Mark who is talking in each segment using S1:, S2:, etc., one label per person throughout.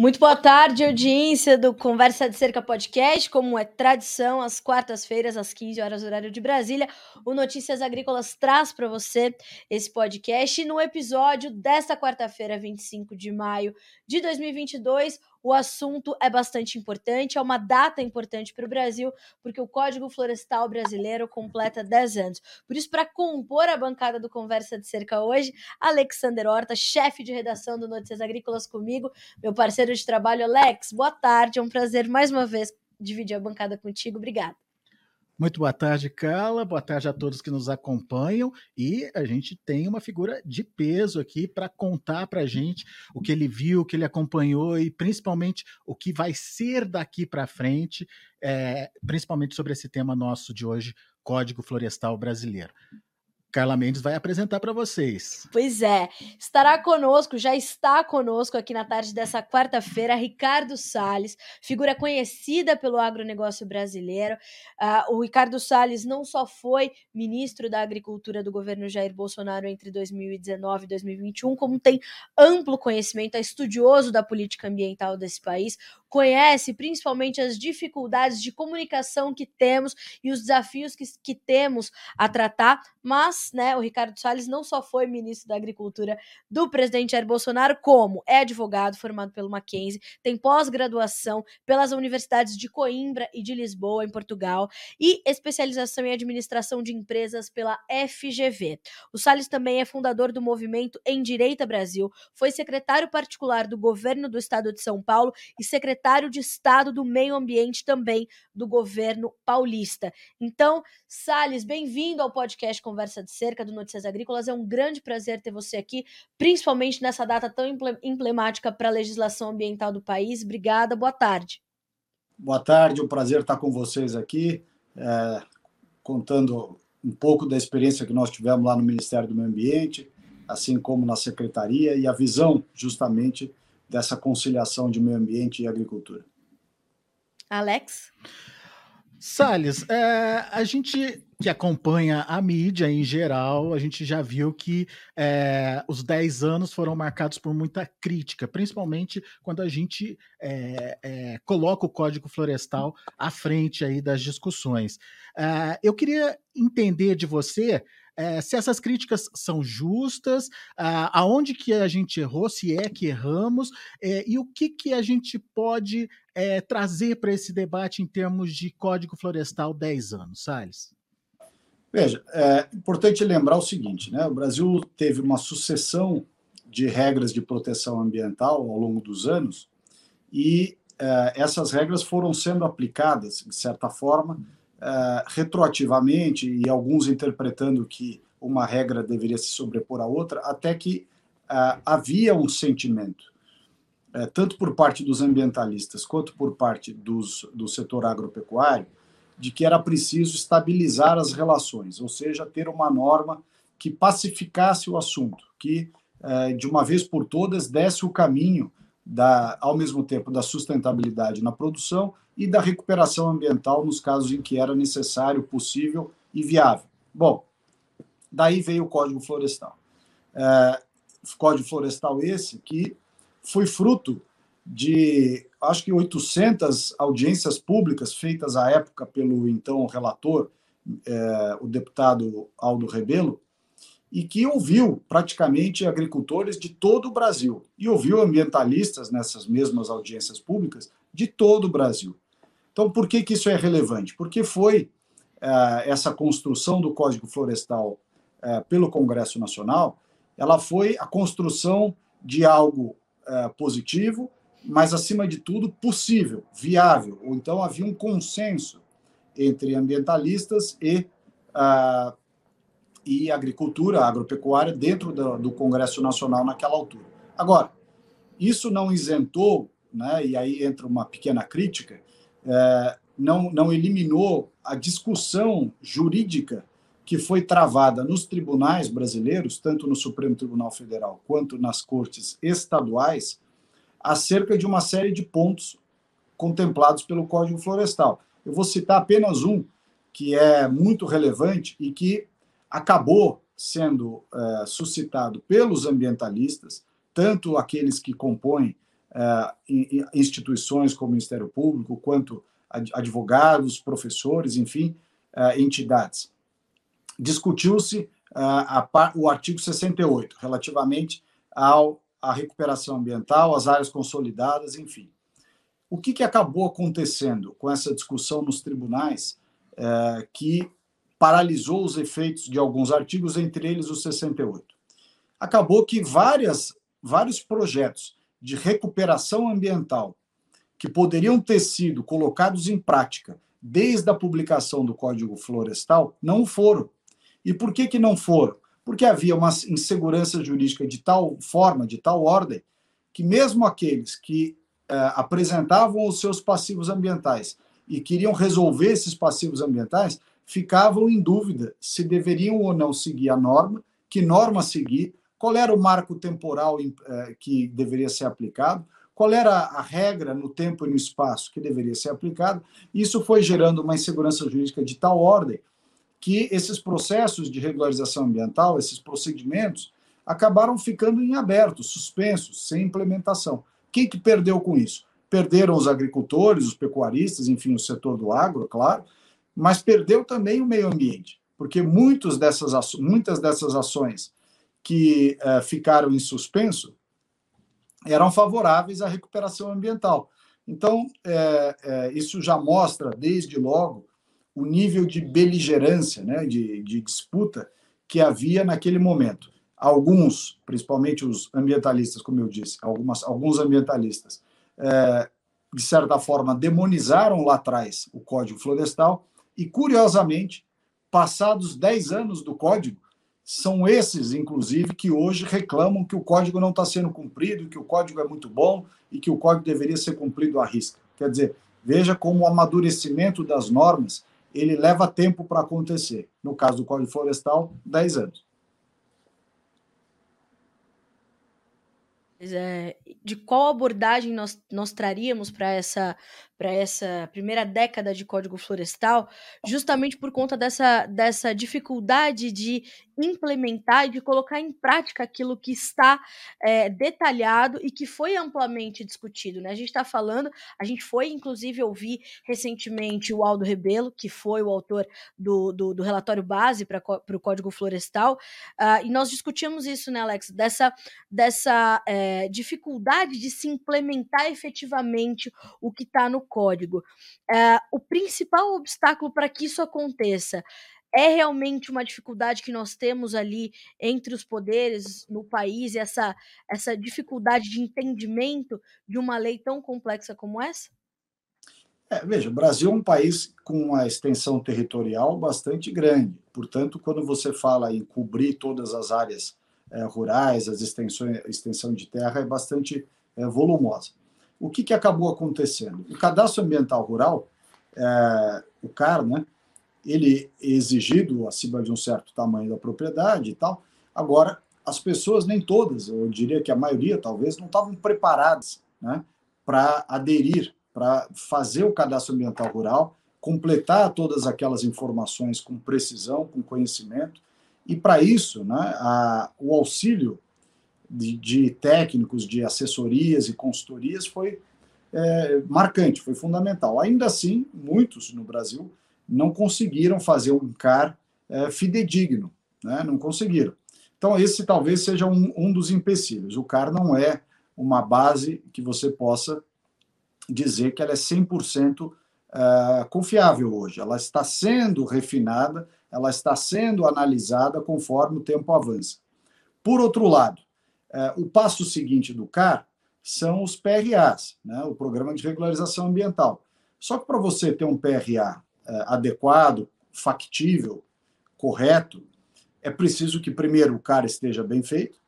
S1: Muito boa tarde, audiência do Conversa de Cerca Podcast. Como é tradição, às quartas-feiras, às 15 horas, horário de Brasília, o Notícias Agrícolas traz para você esse podcast. E no episódio desta quarta-feira, 25 de maio de 2022, o assunto é bastante importante, é uma data importante para o Brasil, porque o Código Florestal Brasileiro completa 10 anos. Por isso, para compor a bancada do Conversa de Cerca hoje, Alexander Horta, chefe de redação do Notícias Agrícolas comigo, meu parceiro de trabalho, Alex. Boa tarde, é um prazer mais uma vez dividir a bancada contigo. Obrigada.
S2: Muito boa tarde, Carla. Boa tarde a todos que nos acompanham. E a gente tem uma figura de peso aqui para contar para a gente o que ele viu, o que ele acompanhou e principalmente o que vai ser daqui para frente, é, principalmente sobre esse tema nosso de hoje, Código Florestal Brasileiro. Carla Mendes vai apresentar para vocês.
S1: Pois é, estará conosco, já está conosco aqui na tarde dessa quarta-feira, Ricardo Salles, figura conhecida pelo agronegócio brasileiro. Uh, o Ricardo Salles não só foi ministro da Agricultura do governo Jair Bolsonaro entre 2019 e 2021, como tem amplo conhecimento, é estudioso da política ambiental desse país, conhece principalmente as dificuldades de comunicação que temos e os desafios que, que temos a tratar, mas né, o Ricardo Salles não só foi ministro da Agricultura do presidente Jair Bolsonaro, como é advogado formado pelo Mackenzie, tem pós-graduação pelas universidades de Coimbra e de Lisboa, em Portugal, e especialização em administração de empresas pela FGV. O Salles também é fundador do movimento Em Direita Brasil, foi secretário particular do governo do estado de São Paulo e secretário de Estado do Meio Ambiente também do governo paulista. Então, Sales, bem-vindo ao podcast Conversa de Cerca do Notícias Agrícolas. É um grande prazer ter você aqui, principalmente nessa data tão emblemática para a legislação ambiental do país. Obrigada, boa tarde.
S3: Boa tarde, um prazer estar com vocês aqui, é, contando um pouco da experiência que nós tivemos lá no Ministério do Meio Ambiente, assim como na Secretaria, e a visão, justamente, dessa conciliação de meio ambiente e agricultura.
S1: Alex?
S2: Salles, é, a gente que acompanha a mídia em geral, a gente já viu que é, os 10 anos foram marcados por muita crítica, principalmente quando a gente é, é coloca o Código Florestal à frente aí das discussões. É, eu queria entender de você é, se essas críticas são justas, aonde que a gente errou, se é que erramos, é, e o que, que a gente pode é, trazer para esse debate em termos de Código Florestal 10 anos, Salles?
S3: Veja, é importante lembrar o seguinte, né? O Brasil teve uma sucessão de regras de proteção ambiental ao longo dos anos e essas regras foram sendo aplicadas, de certa forma, uh, retroativamente, e alguns interpretando que uma regra deveria se sobrepor à outra, até que uh, havia um sentimento, uh, tanto por parte dos ambientalistas quanto por parte dos, do setor agropecuário, de que era preciso estabilizar as relações, ou seja, ter uma norma que pacificasse o assunto, que de uma vez por todas desse o caminho da, ao mesmo tempo da sustentabilidade na produção e da recuperação ambiental nos casos em que era necessário, possível e viável. Bom, daí veio o Código Florestal. É, Código Florestal esse que foi fruto de, acho que 800 audiências públicas feitas à época pelo então relator, é, o deputado Aldo Rebelo, e que ouviu praticamente agricultores de todo o Brasil e ouviu ambientalistas nessas mesmas audiências públicas de todo o Brasil. Então, por que, que isso é relevante? Porque foi uh, essa construção do Código Florestal uh, pelo Congresso Nacional, ela foi a construção de algo uh, positivo, mas, acima de tudo, possível, viável. Ou então havia um consenso entre ambientalistas e, e agricultura, agropecuária, dentro do, do Congresso Nacional naquela altura. Agora, isso não isentou, né, e aí entra uma pequena crítica, é, não, não eliminou a discussão jurídica que foi travada nos tribunais brasileiros, tanto no Supremo Tribunal Federal quanto nas cortes estaduais, acerca de uma série de pontos contemplados pelo Código Florestal. Eu vou citar apenas um que é muito relevante e que acabou sendo é, suscitado pelos ambientalistas, tanto aqueles que compõem instituições como o Ministério Público, quanto advogados, professores, enfim, entidades. Discutiu-se o artigo 68, relativamente ao, à recuperação ambiental, às áreas consolidadas, enfim. O que, que acabou acontecendo com essa discussão nos tribunais é, que paralisou os efeitos de alguns artigos, entre eles o 68? Acabou que várias, vários projetos de recuperação ambiental que poderiam ter sido colocados em prática desde a publicação do Código Florestal não foram. E por que, que não foram? Porque havia uma insegurança jurídica de tal forma, de tal ordem, que mesmo aqueles que eh, apresentavam os seus passivos ambientais e queriam resolver esses passivos ambientais, ficavam em dúvida se deveriam ou não seguir a norma, que norma seguir, qual era o marco temporal eh, que deveria ser aplicado, qual era a regra no tempo e no espaço que deveria ser aplicado. Isso foi gerando uma insegurança jurídica de tal ordem que esses processos de regularização ambiental, esses procedimentos, acabaram ficando em aberto, suspensos, sem implementação. Quem que perdeu com isso? Perderam os agricultores, os pecuaristas, enfim, o setor do agro, claro, mas perdeu também o meio ambiente, porque muitos dessas, muitas dessas ações que uh, ficaram em suspenso eram favoráveis à recuperação ambiental. Então, é, é, isso já mostra, desde logo, o nível de beligerância, né, de, de disputa que havia naquele momento. Alguns, principalmente os ambientalistas, como eu disse, algumas, alguns ambientalistas, é, de certa forma, demonizaram lá atrás o Código Florestal e, curiosamente, passados 10 anos do Código, são esses, inclusive, que hoje reclamam que o código não está sendo cumprido, que o código é muito bom e que o código deveria ser cumprido à risca. Quer dizer, veja como o amadurecimento das normas ele leva tempo para acontecer. No caso do Código Florestal, 10 anos.
S1: É, de qual abordagem nós, nós traríamos para essa para essa primeira década de Código Florestal, justamente por conta dessa, dessa dificuldade de implementar e de colocar em prática aquilo que está é, detalhado e que foi amplamente discutido. Né? A gente está falando, a gente foi inclusive ouvir recentemente o Aldo Rebelo, que foi o autor do, do, do relatório base para o Código Florestal, uh, e nós discutimos isso, né, Alex, dessa, dessa é, dificuldade de se implementar efetivamente o que está no código. É, o principal obstáculo para que isso aconteça é realmente uma dificuldade que nós temos ali entre os poderes no país, essa, essa dificuldade de entendimento de uma lei tão complexa como essa?
S3: É, veja, o Brasil é um país com uma extensão territorial bastante grande. Portanto, quando você fala em cobrir todas as áreas é, rurais, as extensões, a extensão de terra é bastante é, volumosa o que, que acabou acontecendo? O cadastro ambiental rural, é, o CAR, né, ele é exigido acima de um certo tamanho da propriedade e tal. Agora, as pessoas, nem todas, eu diria que a maioria talvez, não estavam preparadas né, para aderir, para fazer o cadastro ambiental rural, completar todas aquelas informações com precisão, com conhecimento. E para isso, né, a, o auxílio de, de técnicos, de assessorias e consultorias foi é, marcante, foi fundamental. Ainda assim, muitos no Brasil não conseguiram fazer um CAR é, fidedigno, né? não conseguiram. Então, esse talvez seja um, um dos empecilhos. O CAR não é uma base que você possa dizer que ela é 100% é, confiável hoje. Ela está sendo refinada, ela está sendo analisada conforme o tempo avança. Por outro lado, o passo seguinte do CAR são os PRAs, né, o Programa de Regularização Ambiental. Só que para você ter um PRA é, adequado, factível, correto, é preciso que, primeiro, o CAR esteja bem feito,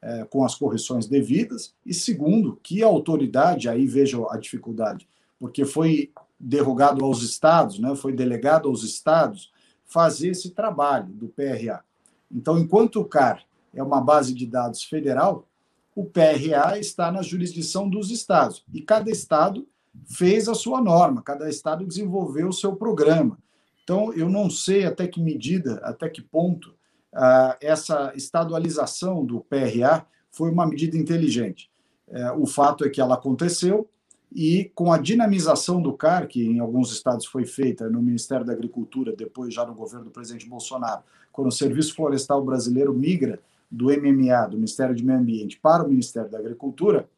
S3: é, com as correções devidas, e segundo, que a autoridade, aí veja a dificuldade, porque foi derrogado aos estados, né, foi delegado aos estados fazer esse trabalho do PRA. Então, enquanto o CAR é uma base de dados federal, o PRA está na jurisdição dos estados. E cada estado fez a sua norma, cada estado desenvolveu o seu programa. Então, eu não sei até que medida, até que ponto, uh, essa estadualização do PRA foi uma medida inteligente. É, o fato é que ela aconteceu e com a dinamização do CAR, que em alguns estados foi feita no Ministério da Agricultura, depois já no governo do presidente Bolsonaro, quando o Serviço Florestal Brasileiro migra do MMA, do Ministério do Meio Ambiente, para o Ministério da Agricultura,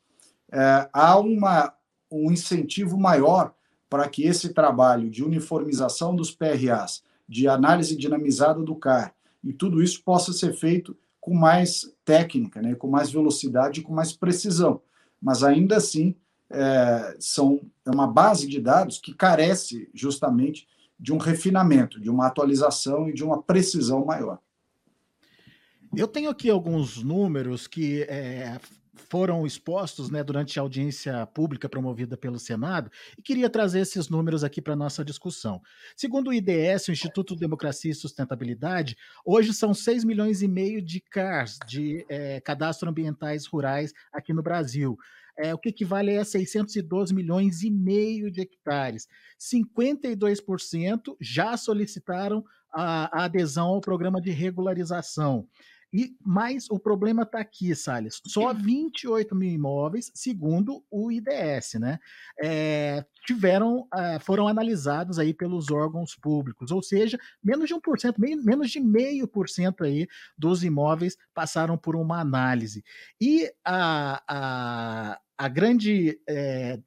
S3: é, há uma, um incentivo maior para que esse trabalho de uniformização dos PRAs, de análise dinamizada do CAR, e tudo isso possa ser feito com mais técnica, né, com mais velocidade e com mais precisão. Mas ainda assim, é, são, é uma base de dados que carece justamente de um refinamento, de uma atualização e de uma precisão maior.
S2: Eu tenho aqui alguns números que é, foram expostos né, durante a audiência pública promovida pelo Senado e queria trazer esses números aqui para a nossa discussão. Segundo o IDS, o Instituto Democracia e Sustentabilidade, hoje são 6 milhões e meio de CARs, de é, cadastro ambientais rurais aqui no Brasil. É, o que equivale a 612 milhões e meio de hectares. 52% já solicitaram a, a adesão ao programa de regularização. E Mas o problema está aqui, Salles. Só 28 mil imóveis, segundo o IDS, né? É, tiveram, é, foram analisados aí pelos órgãos públicos, ou seja, menos de 1%, meio, menos de meio por cento aí dos imóveis passaram por uma análise. E a, a, a grande é,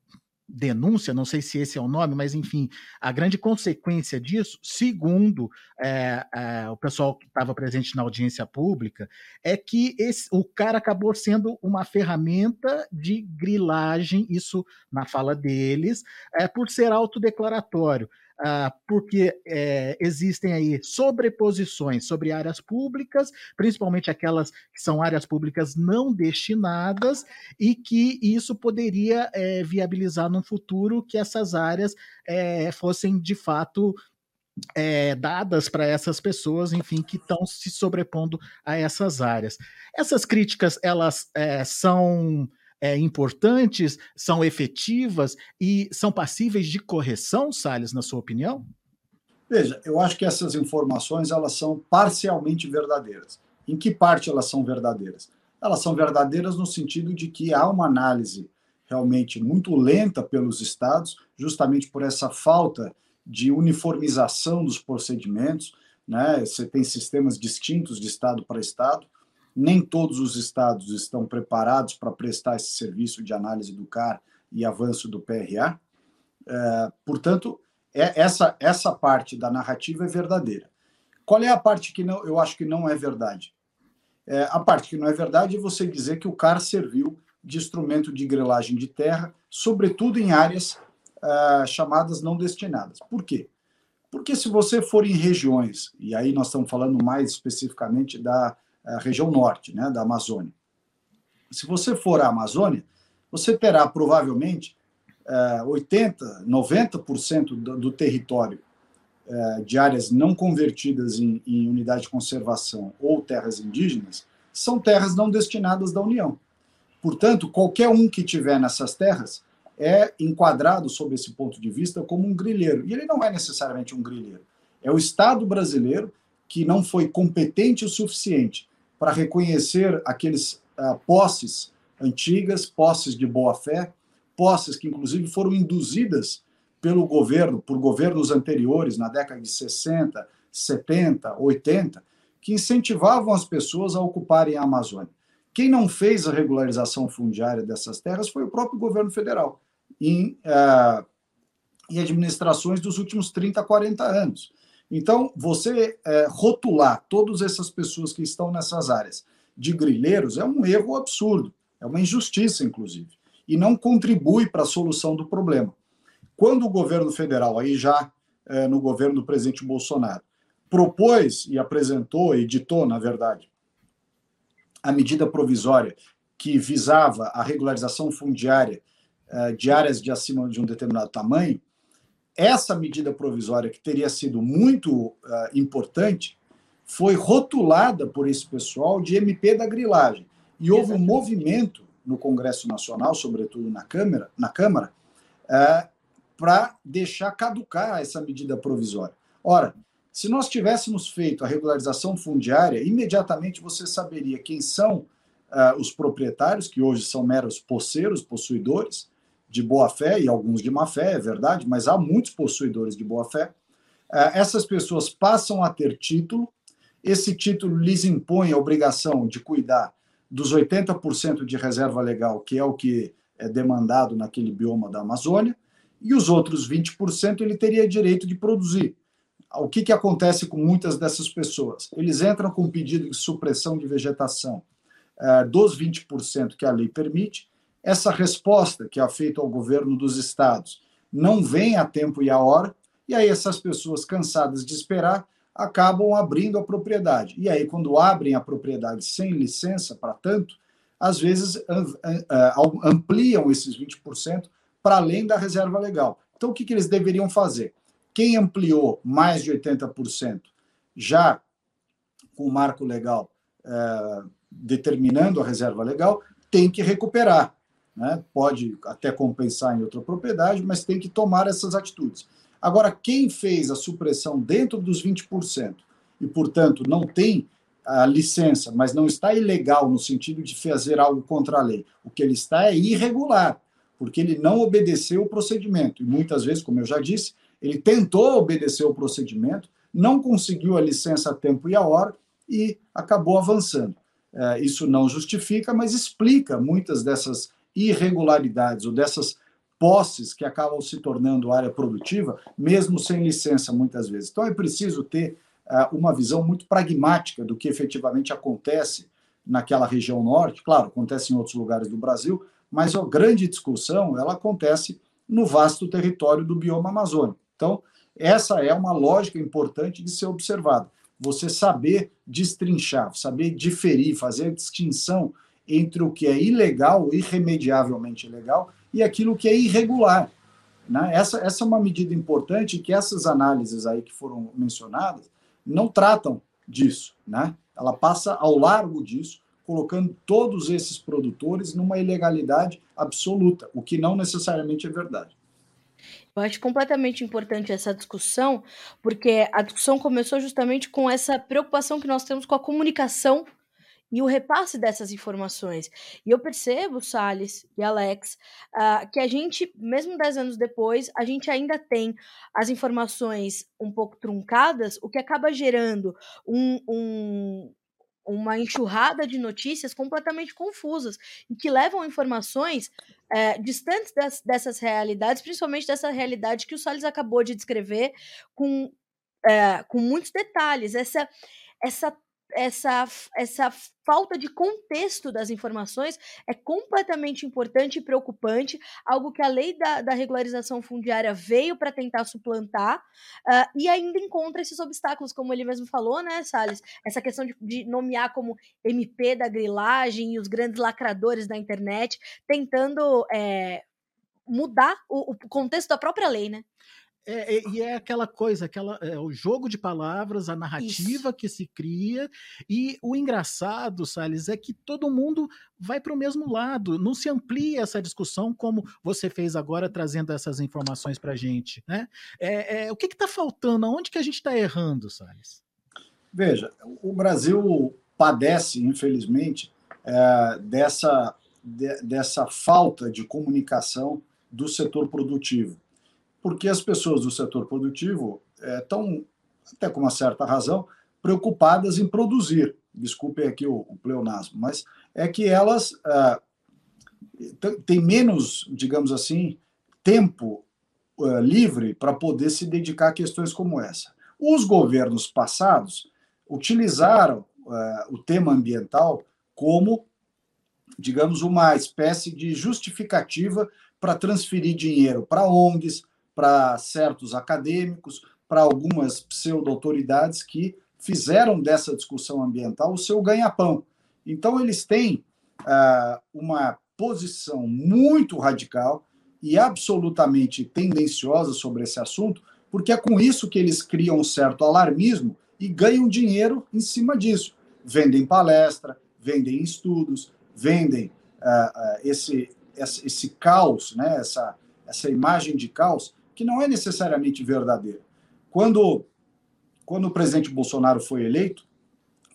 S2: denúncia, não sei se esse é o nome, mas enfim, a grande consequência disso, segundo é, é, o pessoal que estava presente na audiência pública, é que esse, o cara acabou sendo uma ferramenta de grilagem, isso na fala deles, é, por ser autodeclaratório. Ah, porque é, existem aí sobreposições sobre áreas públicas, principalmente aquelas que são áreas públicas não destinadas, e que isso poderia é, viabilizar no futuro que essas áreas é, fossem de fato é, dadas para essas pessoas, enfim, que estão se sobrepondo a essas áreas. Essas críticas, elas é, são é, importantes, são efetivas e são passíveis de correção, Salles, na sua opinião?
S3: Veja, eu acho que essas informações elas são parcialmente verdadeiras. Em que parte elas são verdadeiras? Elas são verdadeiras no sentido de que há uma análise realmente muito lenta pelos estados, justamente por essa falta de uniformização dos procedimentos. Né? Você tem sistemas distintos de estado para estado nem todos os estados estão preparados para prestar esse serviço de análise do CAR e avanço do PRA. É, portanto, é, essa, essa parte da narrativa é verdadeira. Qual é a parte que não, eu acho que não é verdade? É, a parte que não é verdade é você dizer que o CAR serviu de instrumento de grilagem de terra, sobretudo em áreas uh, chamadas não destinadas. Por quê? Porque se você for em regiões, e aí nós estamos falando mais especificamente da a região norte né, da Amazônia. Se você for à Amazônia, você terá provavelmente 80%, 90% do, do território é, de áreas não convertidas em, em unidade de conservação ou terras indígenas são terras não destinadas da União. Portanto, qualquer um que tiver nessas terras é enquadrado, sob esse ponto de vista, como um grilheiro. E ele não é necessariamente um grilheiro. É o Estado brasileiro que não foi competente o suficiente para reconhecer aqueles uh, posses antigas, posses de boa-fé, posses que, inclusive, foram induzidas pelo governo, por governos anteriores, na década de 60, 70, 80, que incentivavam as pessoas a ocuparem a Amazônia. Quem não fez a regularização fundiária dessas terras foi o próprio governo federal, em, uh, em administrações dos últimos 30, 40 anos. Então, você é, rotular todas essas pessoas que estão nessas áreas de grilheiros é um erro absurdo, é uma injustiça, inclusive, e não contribui para a solução do problema. Quando o governo federal, aí já é, no governo do presidente Bolsonaro, propôs e apresentou, editou, na verdade, a medida provisória que visava a regularização fundiária é, de áreas de acima de um determinado tamanho, essa medida provisória, que teria sido muito uh, importante, foi rotulada por esse pessoal de MP da grilagem. E houve um movimento no Congresso Nacional, sobretudo na Câmara, na Câmara uh, para deixar caducar essa medida provisória. Ora, se nós tivéssemos feito a regularização fundiária, imediatamente você saberia quem são uh, os proprietários, que hoje são meros poceiros, possuidores de boa fé e alguns de má fé, é verdade, mas há muitos possuidores de boa fé. Uh, essas pessoas passam a ter título, esse título lhes impõe a obrigação de cuidar dos 80% de reserva legal, que é o que é demandado naquele bioma da Amazônia, e os outros 20% ele teria direito de produzir. O que, que acontece com muitas dessas pessoas? Eles entram com pedido de supressão de vegetação uh, dos 20% que a lei permite. Essa resposta que é feita ao governo dos estados não vem a tempo e a hora, e aí essas pessoas cansadas de esperar acabam abrindo a propriedade. E aí, quando abrem a propriedade sem licença para tanto, às vezes ampliam esses 20% para além da reserva legal. Então, o que, que eles deveriam fazer? Quem ampliou mais de 80%, já com o marco legal é, determinando a reserva legal, tem que recuperar. Né? Pode até compensar em outra propriedade, mas tem que tomar essas atitudes. Agora, quem fez a supressão dentro dos 20% e, portanto, não tem a licença, mas não está ilegal no sentido de fazer algo contra a lei, o que ele está é irregular, porque ele não obedeceu o procedimento. E muitas vezes, como eu já disse, ele tentou obedecer o procedimento, não conseguiu a licença a tempo e a hora e acabou avançando. É, isso não justifica, mas explica muitas dessas irregularidades ou dessas posses que acabam se tornando área produtiva, mesmo sem licença, muitas vezes. Então é preciso ter uh, uma visão muito pragmática do que efetivamente acontece naquela região norte. Claro, acontece em outros lugares do Brasil, mas a grande discussão ela acontece no vasto território do bioma amazônico. Então, essa é uma lógica importante de ser observada. Você saber destrinchar, saber diferir, fazer a distinção entre o que é ilegal, irremediavelmente ilegal, e aquilo que é irregular. Né? Essa, essa é uma medida importante que essas análises aí que foram mencionadas não tratam disso. Né? Ela passa ao largo disso, colocando todos esses produtores numa ilegalidade absoluta, o que não necessariamente é verdade.
S1: Eu acho completamente importante essa discussão, porque a discussão começou justamente com essa preocupação que nós temos com a comunicação e o repasse dessas informações. E eu percebo, Salles e Alex, uh, que a gente, mesmo dez anos depois, a gente ainda tem as informações um pouco truncadas, o que acaba gerando um, um uma enxurrada de notícias completamente confusas e que levam informações é, distantes das, dessas realidades, principalmente dessa realidade que o Salles acabou de descrever com, é, com muitos detalhes. Essa, essa essa, essa falta de contexto das informações é completamente importante e preocupante, algo que a lei da, da regularização fundiária veio para tentar suplantar uh, e ainda encontra esses obstáculos, como ele mesmo falou, né, Salles? Essa questão de, de nomear como MP da grilagem e os grandes lacradores da internet, tentando é, mudar o, o contexto da própria lei, né?
S2: É, é, e é aquela coisa, aquela, é, o jogo de palavras, a narrativa Isso. que se cria. E o engraçado, Salles, é que todo mundo vai para o mesmo lado. Não se amplia essa discussão como você fez agora, trazendo essas informações para a gente. Né? É, é, o que está faltando? Aonde que a gente está errando, Salles?
S3: Veja, o Brasil padece, infelizmente, é, dessa, de, dessa falta de comunicação do setor produtivo porque as pessoas do setor produtivo estão, é, até com uma certa razão, preocupadas em produzir. Desculpem aqui o, o pleonasmo, mas é que elas é, têm menos, digamos assim, tempo é, livre para poder se dedicar a questões como essa. Os governos passados utilizaram é, o tema ambiental como, digamos, uma espécie de justificativa para transferir dinheiro para ONGs, para certos acadêmicos, para algumas pseudo-autoridades que fizeram dessa discussão ambiental o seu ganha-pão. Então, eles têm uh, uma posição muito radical e absolutamente tendenciosa sobre esse assunto, porque é com isso que eles criam um certo alarmismo e ganham dinheiro em cima disso. Vendem palestra, vendem estudos, vendem uh, uh, esse, esse, esse, caos, né? essa, essa imagem de caos que não é necessariamente verdadeira. Quando, quando o presidente Bolsonaro foi eleito,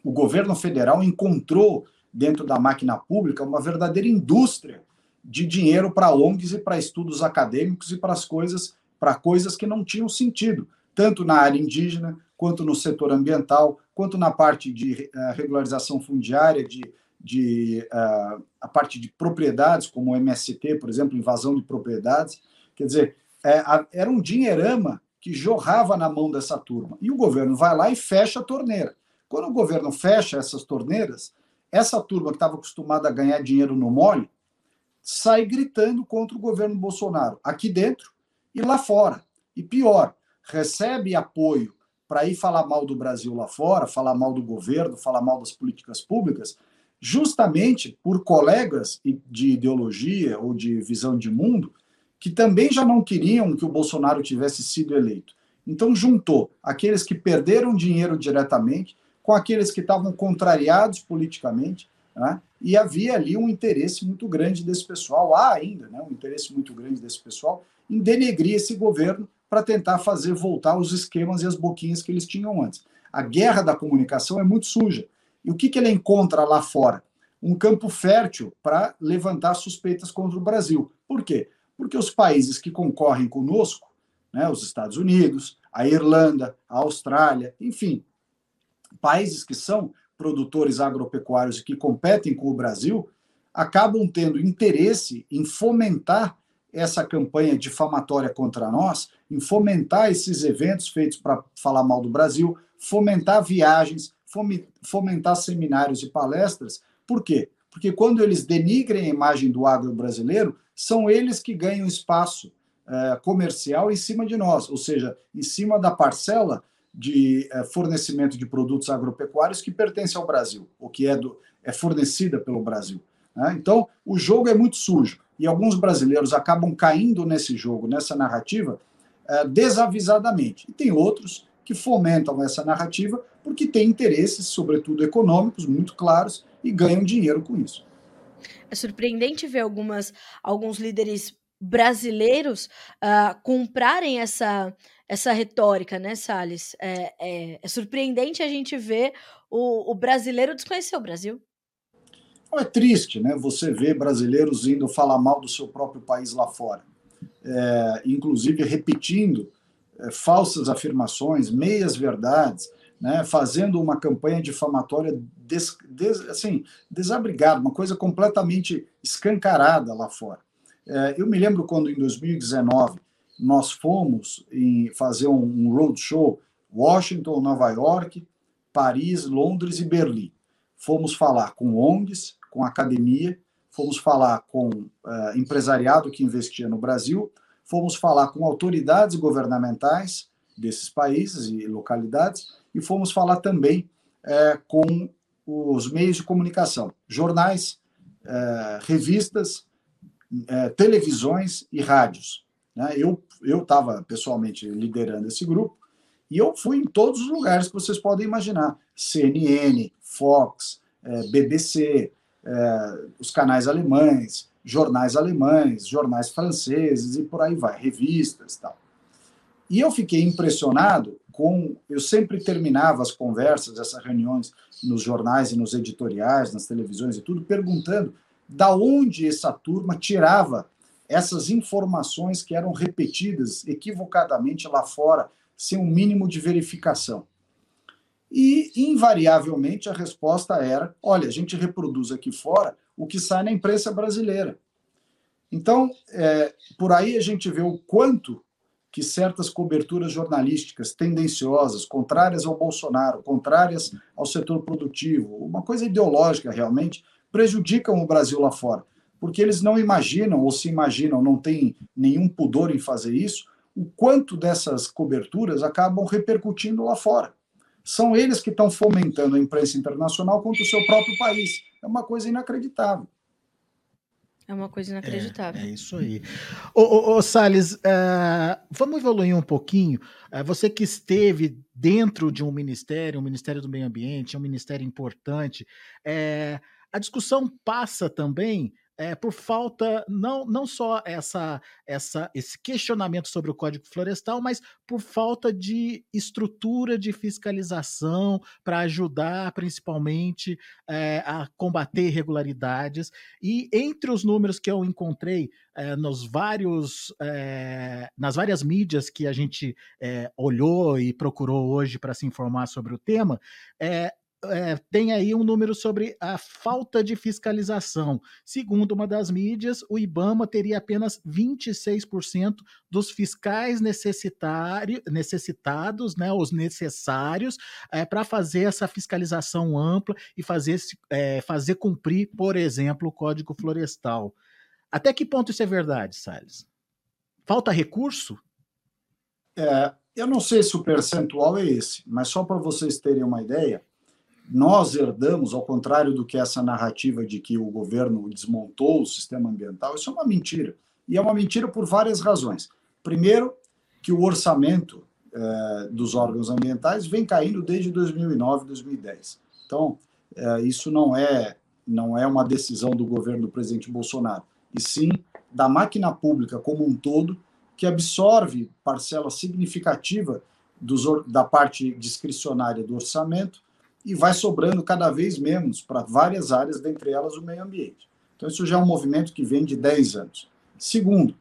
S3: o governo federal encontrou dentro da máquina pública uma verdadeira indústria de dinheiro para ONGs e para estudos acadêmicos e para as coisas, para coisas que não tinham sentido, tanto na área indígena, quanto no setor ambiental, quanto na parte de uh, regularização fundiária, de, de uh, a parte de propriedades, como o MST, por exemplo, invasão de propriedades. Quer dizer, é, a, era um dinheirama que jorrava na mão dessa turma. E o governo vai lá e fecha a torneira. Quando o governo fecha essas torneiras, essa turma que estava acostumada a ganhar dinheiro no mole sai gritando contra o governo Bolsonaro, aqui dentro e lá fora. E pior, recebe apoio para ir falar mal do Brasil lá fora, falar mal do governo, falar mal das políticas públicas, justamente por colegas de ideologia ou de visão de mundo que também já não queriam que o Bolsonaro tivesse sido eleito. Então juntou aqueles que perderam dinheiro diretamente com aqueles que estavam contrariados politicamente, né? e havia ali um interesse muito grande desse pessoal, há ainda né, um interesse muito grande desse pessoal em denegrir esse governo para tentar fazer voltar os esquemas e as boquinhas que eles tinham antes. A guerra da comunicação é muito suja. E o que, que ele encontra lá fora? Um campo fértil para levantar suspeitas contra o Brasil. Por quê? Porque os países que concorrem conosco, né, os Estados Unidos, a Irlanda, a Austrália, enfim, países que são produtores agropecuários e que competem com o Brasil, acabam tendo interesse em fomentar essa campanha difamatória contra nós, em fomentar esses eventos feitos para falar mal do Brasil, fomentar viagens, fomentar seminários e palestras. Por quê? Porque quando eles denigrem a imagem do agro brasileiro, são eles que ganham espaço eh, comercial em cima de nós, ou seja, em cima da parcela de eh, fornecimento de produtos agropecuários que pertence ao Brasil, ou que é, do, é fornecida pelo Brasil. Né? Então, o jogo é muito sujo e alguns brasileiros acabam caindo nesse jogo, nessa narrativa, eh, desavisadamente. E tem outros que fomentam essa narrativa porque têm interesses, sobretudo econômicos, muito claros e ganham dinheiro com isso.
S1: É surpreendente ver algumas, alguns líderes brasileiros uh, comprarem essa, essa retórica, né, Salles? É, é, é surpreendente a gente ver o, o, brasileiro desconhecer o Brasil.
S3: É triste, né? Você vê brasileiros indo falar mal do seu próprio país lá fora, é, inclusive repetindo é, falsas afirmações, meias verdades, né? Fazendo uma campanha difamatória des, des, assim desabrigada, uma coisa completamente escancarada lá fora. É, eu me lembro quando em 2019 nós fomos em fazer um roadshow Washington, Nova York, Paris, Londres e Berlim. Fomos falar com ONGs, com academia, fomos falar com uh, empresariado que investia no Brasil, fomos falar com autoridades governamentais desses países e localidades e fomos falar também uh, com os meios de comunicação, jornais, uh, revistas, televisões e rádios. Né? Eu estava pessoalmente liderando esse grupo e eu fui em todos os lugares que vocês podem imaginar: CNN, Fox, é, BBC, é, os canais alemães, jornais alemães, jornais franceses e por aí vai, revistas tal. E eu fiquei impressionado com. Eu sempre terminava as conversas, essas reuniões nos jornais e nos editoriais, nas televisões e tudo, perguntando da onde essa turma tirava essas informações que eram repetidas equivocadamente lá fora, sem um mínimo de verificação. E, invariavelmente, a resposta era: olha, a gente reproduz aqui fora o que sai na imprensa brasileira. Então, é, por aí a gente vê o quanto que certas coberturas jornalísticas tendenciosas, contrárias ao Bolsonaro, contrárias ao setor produtivo, uma coisa ideológica realmente, prejudicam o Brasil lá fora porque eles não imaginam, ou se imaginam, não têm nenhum pudor em fazer isso, o quanto dessas coberturas acabam repercutindo lá fora. São eles que estão fomentando a imprensa internacional contra o seu próprio país. É uma coisa inacreditável.
S1: É uma coisa inacreditável.
S2: É, é isso aí. Ô, ô, ô Salles, uh, vamos evoluir um pouquinho. Uh, você que esteve dentro de um ministério, o um Ministério do Meio Ambiente, é um ministério importante, uh, a discussão passa também é, por falta, não, não só essa, essa, esse questionamento sobre o Código Florestal, mas por falta de estrutura de fiscalização para ajudar, principalmente, é, a combater irregularidades. E entre os números que eu encontrei é, nos vários, é, nas várias mídias que a gente olhou e procurou hoje para se informar sobre o tema, é, tem aí um número sobre a falta de fiscalização. Segundo uma das mídias, o IBAMA teria apenas 26% dos fiscais necessitados, né, os necessários, é, para fazer essa fiscalização ampla e fazer, é, fazer cumprir, por exemplo, o Código Florestal. Até que ponto isso é verdade, Salles? Falta recurso?
S3: É, eu não sei se o percentual é esse, mas só para vocês terem uma ideia, nós herdamos, ao contrário do que essa narrativa de que o governo desmontou o sistema ambiental, isso é uma mentira. E é uma mentira por várias razões. Primeiro, que o orçamento eh, dos órgãos ambientais vem caindo desde 2009, 2010. Então, eh, isso não é, não é uma decisão do governo do presidente Bolsonaro, e sim da máquina pública como um todo, que absorve parcela significativa dos, da parte discricionária do orçamento e vai sobrando cada vez menos para várias áreas, dentre elas o meio ambiente. Então, isso já é um movimento que vem de 10 anos. Segundo,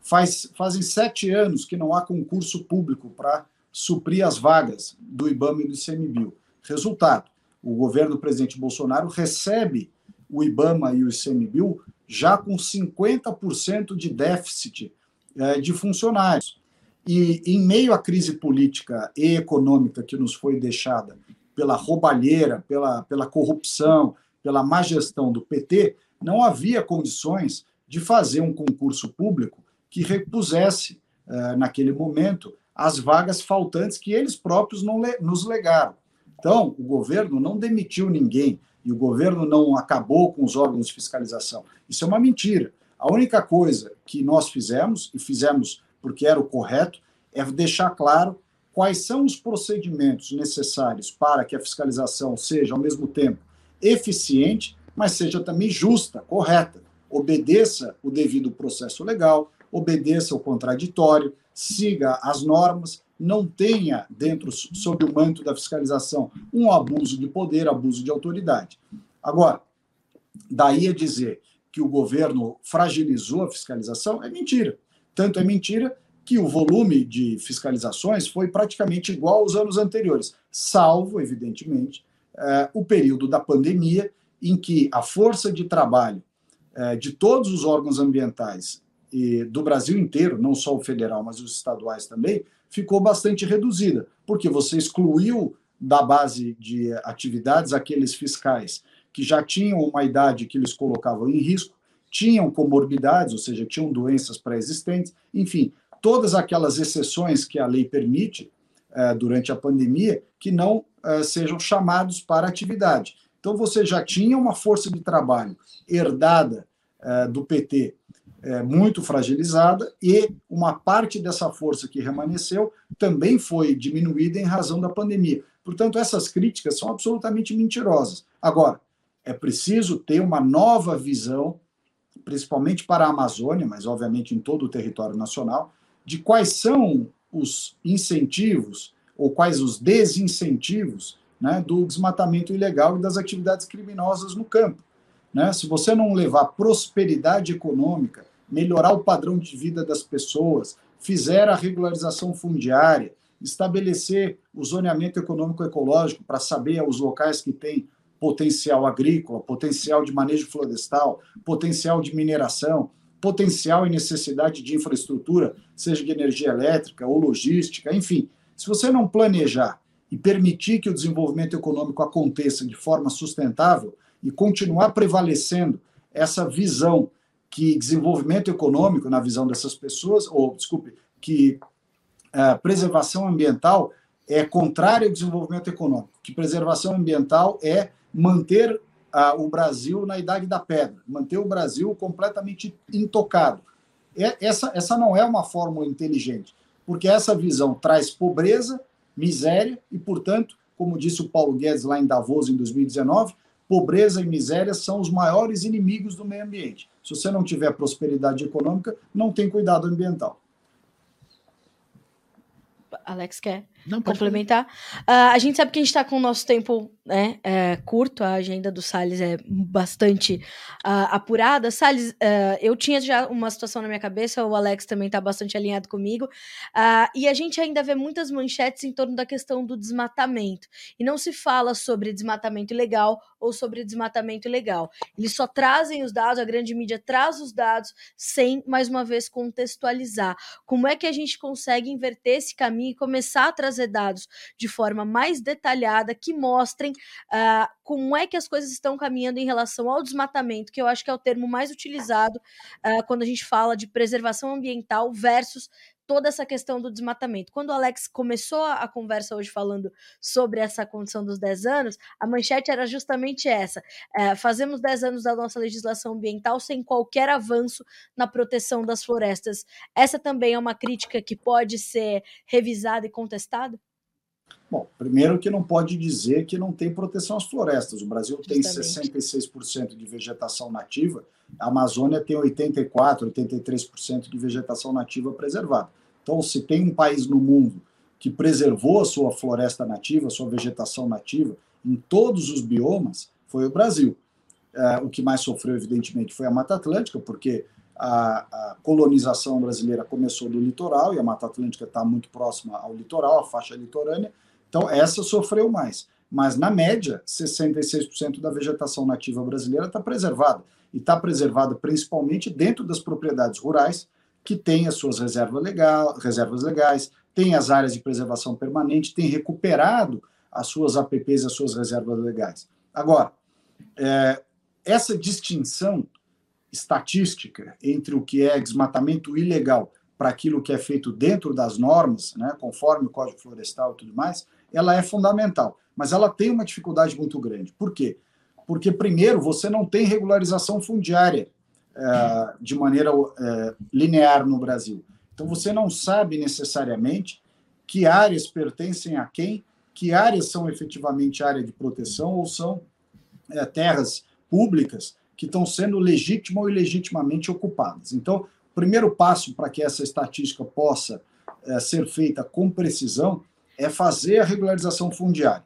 S3: faz, fazem sete anos que não há concurso público para suprir as vagas do IBAMA e do ICMBio. Resultado, o governo do presidente Bolsonaro recebe o IBAMA e o ICMBio já com 50% de déficit é, de funcionários. E em meio à crise política e econômica que nos foi deixada pela roubalheira, pela, pela corrupção, pela má gestão do PT, não havia condições de fazer um concurso público que repusesse, eh, naquele momento, as vagas faltantes que eles próprios não le nos legaram. Então, o governo não demitiu ninguém e o governo não acabou com os órgãos de fiscalização. Isso é uma mentira. A única coisa que nós fizemos, e fizemos porque era o correto, é deixar claro quais são os procedimentos necessários para que a fiscalização seja, ao mesmo tempo, eficiente, mas seja também justa, correta, obedeça o devido processo legal, obedeça o contraditório, siga as normas, não tenha dentro, sob o manto da fiscalização, um abuso de poder, abuso de autoridade. Agora, daí a dizer que o governo fragilizou a fiscalização é mentira. Tanto é mentira que o volume de fiscalizações foi praticamente igual aos anos anteriores, salvo, evidentemente, eh, o período da pandemia, em que a força de trabalho eh, de todos os órgãos ambientais e do Brasil inteiro, não só o federal, mas os estaduais também, ficou bastante reduzida, porque você excluiu da base de atividades aqueles fiscais que já tinham uma idade que eles colocavam em risco, tinham comorbidades, ou seja, tinham doenças pré-existentes, enfim, todas aquelas exceções que a lei permite uh, durante a pandemia que não uh, sejam chamados para atividade. Então, você já tinha uma força de trabalho herdada uh, do PT muito fragilizada e uma parte dessa força que remanesceu também foi diminuída em razão da pandemia. Portanto, essas críticas são absolutamente mentirosas. Agora, é preciso ter uma nova visão, principalmente para a Amazônia, mas obviamente em todo o território nacional, de quais são os incentivos ou quais os desincentivos né, do desmatamento ilegal e das atividades criminosas no campo. Né? Se você não levar prosperidade econômica, melhorar o padrão de vida das pessoas, fizer a regularização fundiária, estabelecer o zoneamento econômico ecológico para saber os locais que têm potencial agrícola, potencial de manejo florestal, potencial de mineração, potencial e necessidade de infraestrutura, seja de energia elétrica ou logística, enfim. Se você não planejar e permitir que o desenvolvimento econômico aconteça de forma sustentável e continuar prevalecendo essa visão que desenvolvimento econômico, na visão dessas pessoas, ou, desculpe, que uh, preservação ambiental é contrária ao desenvolvimento econômico, que preservação ambiental é manter ah, o Brasil na Idade da Pedra, manter o Brasil completamente intocado. Essa, essa não é uma fórmula inteligente, porque essa visão traz pobreza, miséria e, portanto, como disse o Paulo Guedes lá em Davos em 2019, pobreza e miséria são os maiores inimigos do meio ambiente. Se você não tiver prosperidade econômica, não tem cuidado ambiental.
S1: Alex quer Não, complementar. Uh, a gente sabe que a gente está com o nosso tempo né, é, curto, a agenda do Salles é bastante uh, apurada. Salles, uh, eu tinha já uma situação na minha cabeça, o Alex também está bastante alinhado comigo, e a gente ainda vê muitas manchetes em torno da questão do desmatamento. E não se fala sobre desmatamento ilegal ou sobre desmatamento ilegal. Eles só trazem os dados, a grande mídia traz os dados sem, mais uma vez, contextualizar. Como é que a gente consegue inverter esse caminho e começar a trazer dados de forma mais detalhada que mostrem uh, como é que as coisas estão caminhando em relação ao desmatamento, que eu acho que é o termo mais utilizado uh, quando a gente fala de preservação ambiental versus toda essa questão do desmatamento. Quando o Alex começou a conversa hoje falando sobre essa condição dos 10 anos, a manchete era justamente essa: é, fazemos 10 anos da nossa legislação ambiental sem qualquer avanço na proteção das florestas. Essa também é uma crítica que pode ser revisada e contestada?
S3: Bom, primeiro que não pode dizer que não tem proteção às florestas. O Brasil Justamente. tem 66% de vegetação nativa, a Amazônia tem 84%, 83% de vegetação nativa preservada. Então, se tem um país no mundo que preservou a sua floresta nativa, a sua vegetação nativa, em todos os biomas, foi o Brasil. É, o que mais sofreu, evidentemente, foi a Mata Atlântica, porque a, a, colonização brasileira começou do litoral e a Mata Atlântica está muito próxima ao litoral, a faixa litorânea, então, essa sofreu mais. Mas, na média, 66% da vegetação nativa brasileira está preservada. E está preservada principalmente dentro das propriedades rurais, que têm as suas reservas, legal, reservas legais, têm as áreas de preservação permanente, têm recuperado as suas APPs e as suas reservas legais. Agora, é, essa distinção estatística entre o que é desmatamento ilegal para aquilo que é feito dentro das normas, né, conforme o Código Florestal e tudo mais, ela é fundamental, mas ela tem uma dificuldade muito grande. Por quê? Porque, primeiro, você não tem regularização fundiária é, de maneira é, linear no Brasil. Então, você não sabe necessariamente que áreas pertencem a quem, que áreas são efetivamente área de proteção ou são é, terras públicas que estão sendo legítima ou ilegitimamente ocupadas. Então, o primeiro passo para que essa estatística possa é, ser feita com precisão é fazer a regularização fundiária.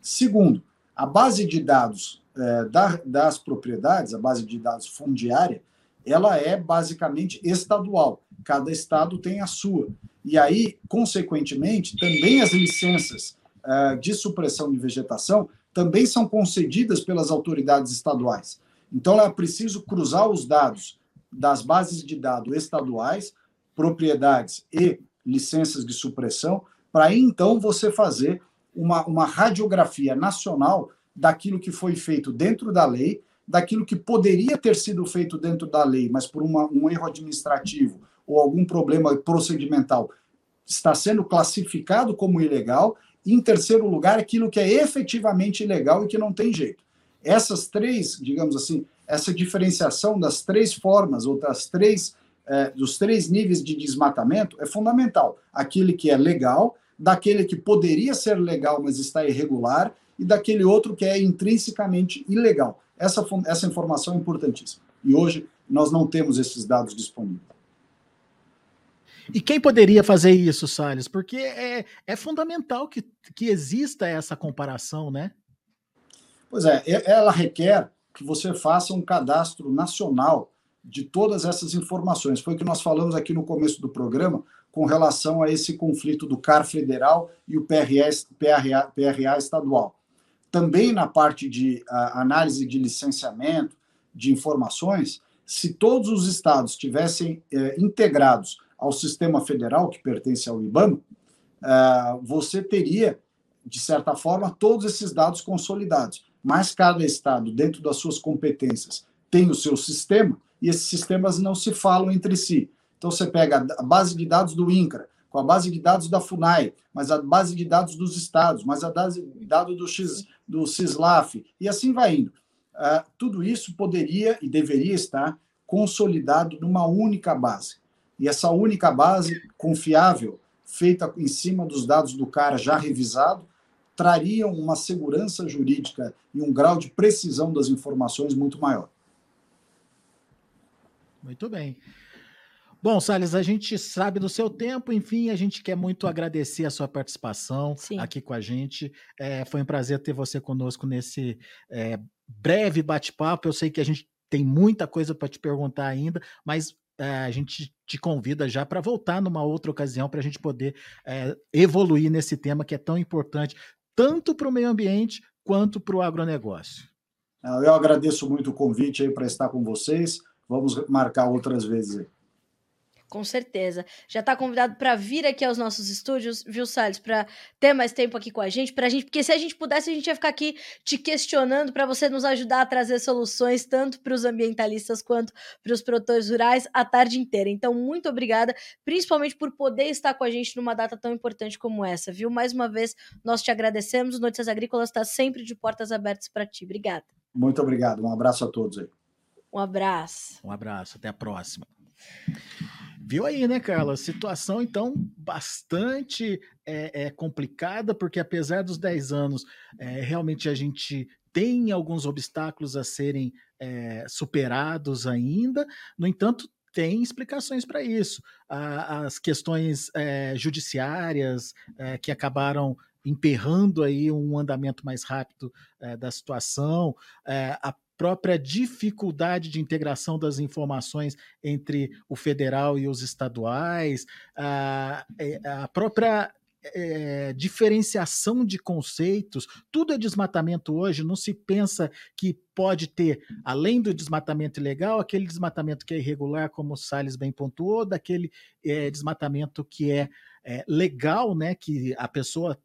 S3: Segundo, a base de dados é, da, das propriedades, a base de dados fundiária, ela é basicamente estadual. Cada estado tem a sua. E aí, consequentemente, também as licenças é, de supressão de vegetação também são concedidas pelas autoridades estaduais. Então, é preciso cruzar os dados das bases de dados estaduais, propriedades e licenças de supressão, para então você fazer uma, uma radiografia nacional daquilo que foi feito dentro da lei, daquilo que poderia ter sido feito dentro da lei, mas por uma, um erro administrativo ou algum problema procedimental está sendo classificado como ilegal, e em terceiro lugar, aquilo que é efetivamente ilegal e que não tem jeito. Essas três, digamos assim, essa diferenciação das três formas ou das três é, dos três níveis de desmatamento é fundamental. Aquele que é legal, daquele que poderia ser legal, mas está irregular, e daquele outro que é intrinsecamente ilegal. Essa, essa informação é importantíssima. E hoje nós não temos esses dados disponíveis.
S2: E quem poderia fazer isso, Salles? Porque é, é fundamental que, que exista essa comparação, né?
S3: Pois é, ela requer que você faça um cadastro nacional de todas essas informações. Foi o que nós falamos aqui no começo do programa com relação a esse conflito do CAR federal e o PRA, PRA, PRA estadual. Também na parte de análise de licenciamento de informações, se todos os estados tivessem eh, integrados ao sistema federal, que pertence ao IBAMA, eh, você teria, de certa forma, todos esses dados consolidados. Mas cada estado, dentro das suas competências, tem o seu sistema, e esses sistemas não se falam entre si. Então você pega a base de dados do INCRA, com a base de dados da FUNAI, mas a base de dados dos estados, mas a base de dados do, X, do CISLAF, e assim vai indo. Uh, tudo isso poderia e deveria estar consolidado numa única base. E essa única base confiável, feita em cima dos dados do cara já revisado, trariam uma segurança jurídica e um grau de precisão das informações muito maior.
S2: Muito bem. Bom, Salles, a gente sabe do seu tempo, enfim, a gente quer muito agradecer a sua participação Sim. aqui com a gente. É, foi um prazer ter você conosco nesse é, breve bate-papo. Eu sei que a gente tem muita coisa para te perguntar ainda, mas é, a gente te convida já para voltar numa outra ocasião para a gente poder é, evoluir nesse tema que é tão importante, tanto para o meio ambiente quanto para o agronegócio.
S3: Ah, eu agradeço muito o convite aí para estar com vocês. Vamos marcar outras vezes aí.
S1: Com certeza. Já está convidado para vir aqui aos nossos estúdios, viu, Salles? Para ter mais tempo aqui com a gente, pra gente, porque se a gente pudesse, a gente ia ficar aqui te questionando para você nos ajudar a trazer soluções tanto para os ambientalistas quanto para os produtores rurais a tarde inteira. Então, muito obrigada, principalmente por poder estar com a gente numa data tão importante como essa, viu? Mais uma vez, nós te agradecemos. Notícias Agrícolas está sempre de portas abertas para ti. Obrigada.
S3: Muito obrigado. Um abraço a todos aí.
S1: Um abraço.
S2: Um abraço. Até a próxima. Viu aí, né, Carla? Situação, então, bastante é, é, complicada, porque apesar dos 10 anos, é, realmente a gente tem alguns obstáculos a serem é, superados ainda, no entanto, tem explicações para isso. as questões é, judiciárias é, que acabaram emperrando aí um andamento mais rápido da situação, a própria dificuldade de integração das informações entre o federal e os estaduais, a, é, a própria é, diferenciação de conceitos, tudo é desmatamento hoje, não se pensa que pode ter, além do desmatamento ilegal, aquele desmatamento que é irregular, como o Salles bem pontuou, daquele é, desmatamento que é, é, legal, né, que a pessoa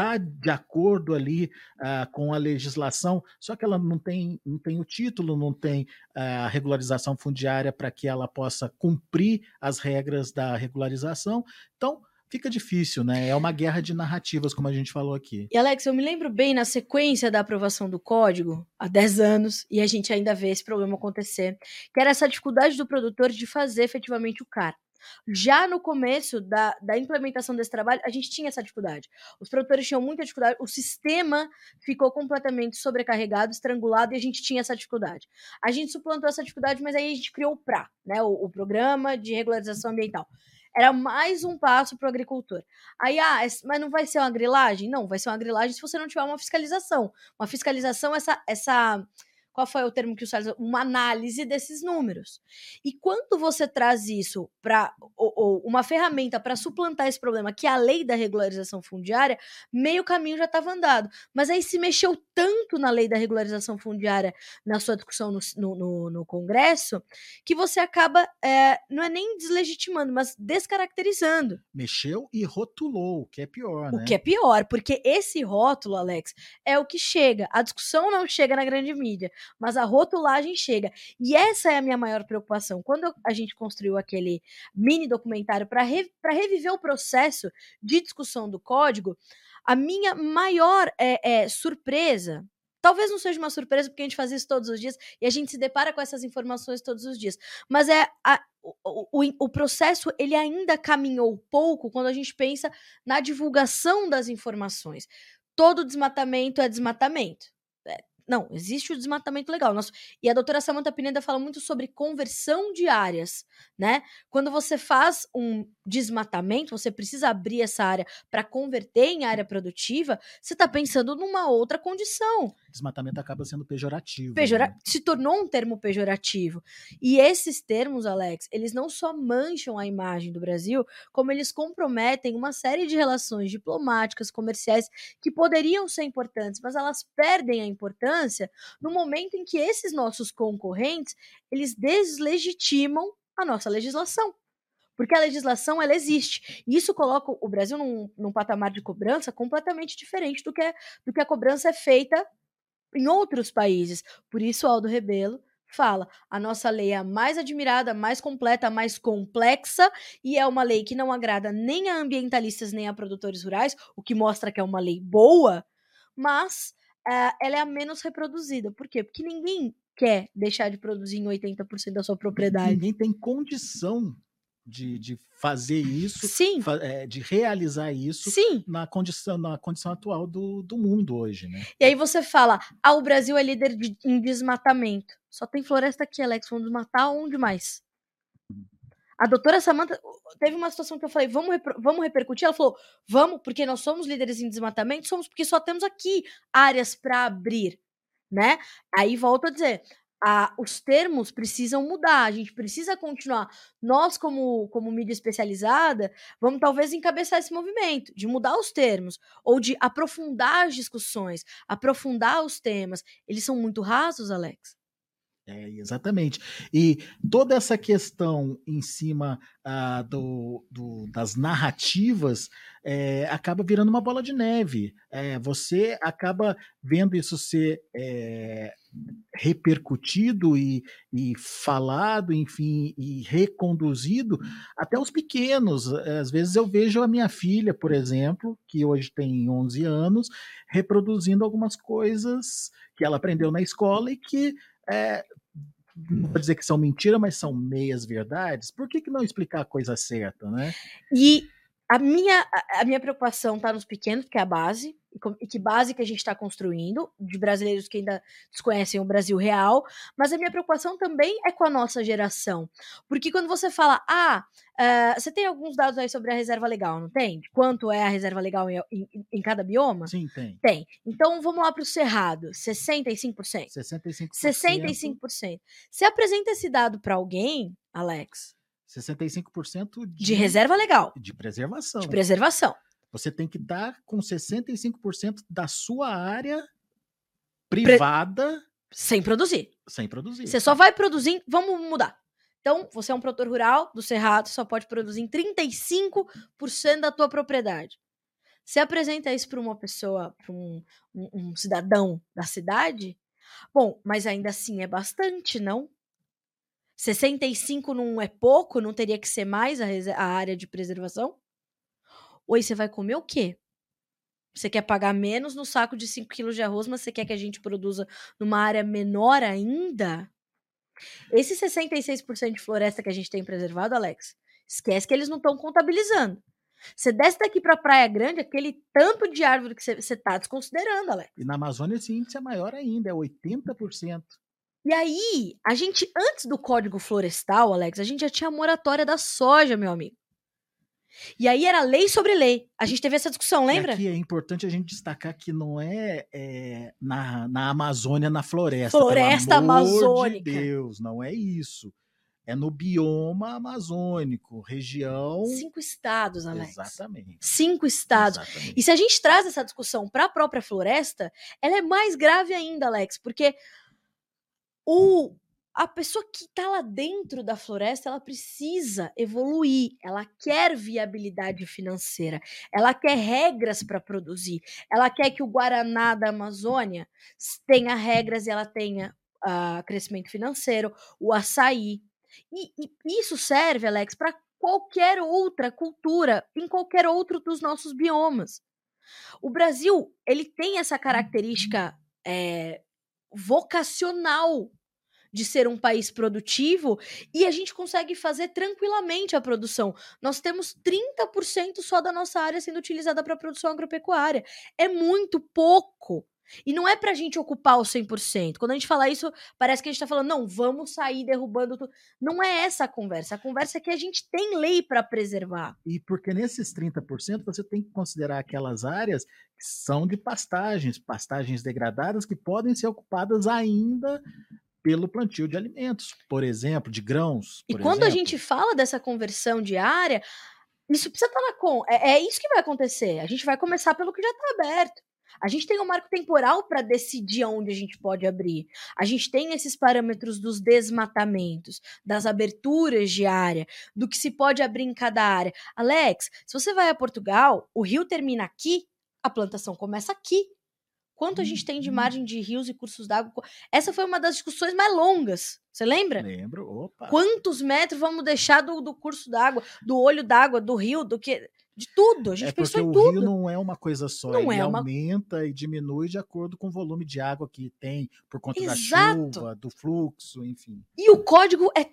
S2: está de acordo ali uh, com a legislação, só que ela não tem, não tem o título, não tem uh, a regularização fundiária para que ela possa cumprir as regras da regularização. Então, fica difícil, né? É uma guerra de narrativas, como a gente falou aqui.
S1: E Alex, eu me lembro bem na sequência da aprovação do código, há 10 anos, e a gente ainda vê esse problema acontecer, que era essa dificuldade do produtor de fazer efetivamente o CAR. Já no começo da, da implementação desse trabalho, a gente tinha essa dificuldade. Os produtores tinham muita dificuldade, o sistema ficou completamente sobrecarregado, estrangulado, e a gente tinha essa dificuldade. A gente suplantou essa dificuldade, mas aí a gente criou o PRA, né, o, o Programa de Regularização Ambiental. Era mais um passo para o agricultor. Aí, ah, mas não vai ser uma grilagem? Não, vai ser uma grilagem se você não tiver uma fiscalização. Uma fiscalização, essa, essa qual foi o termo que o Salles uma análise desses números. E quando você traz isso para uma ferramenta para suplantar esse problema, que é a lei da regularização fundiária, meio caminho já estava andado. Mas aí se mexeu tanto na lei da regularização fundiária na sua discussão no, no, no Congresso, que você acaba, é, não é nem deslegitimando, mas descaracterizando.
S2: Mexeu e rotulou, o que é pior, né?
S1: O que é pior, porque esse rótulo, Alex, é o que chega. A discussão não chega na grande mídia mas a rotulagem chega. E essa é a minha maior preocupação. Quando a gente construiu aquele mini documentário para re, reviver o processo de discussão do código, a minha maior é, é, surpresa. Talvez não seja uma surpresa, porque a gente faz isso todos os dias e a gente se depara com essas informações todos os dias. Mas é a, o, o, o, processo ele ainda caminhou pouco quando a gente pensa na divulgação das informações. Todo desmatamento é desmatamento. Não, existe o desmatamento legal. Nosso, e a doutora Samantha Pineda fala muito sobre conversão de áreas, né? Quando você faz um desmatamento, você precisa abrir essa área para converter em área produtiva, você está pensando numa outra condição.
S2: Desmatamento acaba sendo pejorativo.
S1: Pejora né? Se tornou um termo pejorativo. E esses termos, Alex, eles não só mancham a imagem do Brasil, como eles comprometem uma série de relações diplomáticas, comerciais, que poderiam ser importantes, mas elas perdem a importância no momento em que esses nossos concorrentes, eles deslegitimam a nossa legislação porque a legislação ela existe. E isso coloca o Brasil num, num patamar de cobrança completamente diferente do que, é, do que a cobrança é feita em outros países. Por isso, Aldo Rebelo fala: a nossa lei é a mais admirada, mais completa, mais complexa e é uma lei que não agrada nem a ambientalistas nem a produtores rurais, o que mostra que é uma lei boa, mas uh, ela é a menos reproduzida. Por quê? Porque ninguém quer deixar de produzir em 80% da sua propriedade.
S2: Ninguém tem condição de, de fazer isso,
S1: Sim,
S2: fa- é, de realizar isso
S1: sim.
S2: na condição, na condição atual do, do mundo hoje, né?
S1: E aí você fala, ah, o Brasil é líder de- em desmatamento. Só tem floresta aqui, Alex. Vamos desmatar onde mais? A doutora Samantha teve uma situação que eu falei, vamos, repro- vamos repercutir? Ela falou, vamos, porque nós somos líderes em desmatamento, somos porque só temos aqui áreas para abrir, né? Aí volto a dizer, a- os termos precisam mudar, a gente precisa continuar. Nós, como, como mídia especializada, vamos talvez encabeçar esse movimento de mudar os termos ou de aprofundar as discussões, aprofundar os temas. Eles são muito rasos, Alex.
S2: É, exatamente. E toda essa questão em cima ah, do, do- das narrativas é, acaba virando uma bola de neve. É, você acaba vendo isso ser é, repercutido e, e falado, enfim, e reconduzido até os pequenos. Às vezes eu vejo a minha filha, por exemplo, que hoje tem 11 anos, reproduzindo algumas coisas que ela aprendeu na escola e que é, não vou dizer que são mentira, mas são meias verdades. Por que, que não explicar a coisa certa, né?
S1: E a minha, a- minha preocupação tá nos pequenos, que é a base, e que base que a gente está construindo, de brasileiros que ainda desconhecem o Brasil real, mas a minha preocupação também é com a nossa geração. Porque quando você fala, ah, eh, você tem alguns dados aí sobre a reserva legal, não tem? De quanto é a reserva legal em, em- em cada bioma?
S2: Sim, tem.
S1: Tem. Então vamos lá para o Cerrado, 65%.
S2: 65%.
S1: 65%. Você apresenta esse dado para alguém, Alex,
S2: 65% de,
S1: de reserva legal,
S2: de preservação.
S1: de preservação.
S2: Você tem que estar com 65% da sua área privada
S1: Sem produzir.
S2: sem produzir.
S1: Você só vai produzir. Vamos mudar. Então, você é um produtor rural do Cerrado, só pode produzir em 35% da tua propriedade. Você apresenta isso para uma pessoa, para um, um- um cidadão da cidade? Bom, mas ainda assim é bastante, não? 65 não é pouco? Não teria que ser mais a, a área de preservação? Oi, você vai comer o quê? Você quer pagar menos no saco de 5 quilos de arroz, mas você quer que a gente produza numa área menor ainda? Esse 66% de floresta que a gente tem preservado, Alex, esquece que eles não estão contabilizando. Você desce daqui pra Praia Grande, aquele tanto de árvore que você tá desconsiderando, Alex.
S2: E na Amazônia esse índice é maior ainda, é 80%.
S1: E aí, a gente, antes do Código Florestal, Alex, a gente já tinha a moratória da soja, meu amigo. E aí era lei sobre lei. A gente teve essa discussão, lembra?
S2: E aqui é importante a gente destacar que não é, é, na, na Amazônia, na floresta.
S1: Floresta amazônica.
S2: De Deus, não é isso. É no bioma amazônico, região.
S1: Cinco estados, Alex.
S2: Exatamente.
S1: Cinco estados.
S2: Exatamente.
S1: E se a gente traz essa discussão para a própria floresta, ela é mais grave ainda, Alex, porque o a pessoa que está lá dentro da floresta, ela precisa evoluir, ela quer viabilidade financeira, ela quer regras para produzir, ela quer que o Guaraná da Amazônia tenha regras e ela tenha ah, crescimento financeiro, o açaí. E, e isso serve, Alex, para qualquer outra cultura, em qualquer outro dos nossos biomas. O Brasil, ele tem essa característica é, vocacional de ser um país produtivo e a gente consegue fazer tranquilamente a produção. Nós temos 30% só da nossa área sendo utilizada para produção agropecuária. É muito pouco. E não é pra gente ocupar o 100%. Quando a gente fala isso, parece que a gente tá falando, não, vamos sair derrubando tudo. Não é essa a conversa. A conversa é que a gente tem lei para preservar.
S2: E porque nesses 30% você tem que considerar aquelas áreas que são de pastagens, pastagens degradadas que podem ser ocupadas ainda pelo plantio de alimentos, por exemplo, de grãos.
S1: E quando a
S2: exemplo.
S1: gente fala dessa conversão diária, isso precisa estar na com. É, é isso que vai acontecer. A gente vai começar pelo que já está aberto. A gente tem um marco temporal para decidir aonde a gente pode abrir. A gente tem esses parâmetros dos desmatamentos, das aberturas de área, do que se pode abrir em cada área. Alex, se você vai a Portugal, o rio termina aqui, a plantação começa aqui. Quanto a gente tem de margem de rios e cursos d'água? Essa foi uma das discussões mais longas. Você lembra?
S2: Lembro, opa.
S1: Quantos metros vamos deixar do, do curso d'água, do olho d'água, do rio, do que. De tudo. A gente
S2: é
S1: pensou em
S2: o
S1: tudo.
S2: rio não é uma coisa só,
S1: Não
S2: ele
S1: é uma-
S2: aumenta e diminui de acordo com o volume de água que tem por conta
S1: Exato.
S2: da chuva, do fluxo, enfim.
S1: E o código é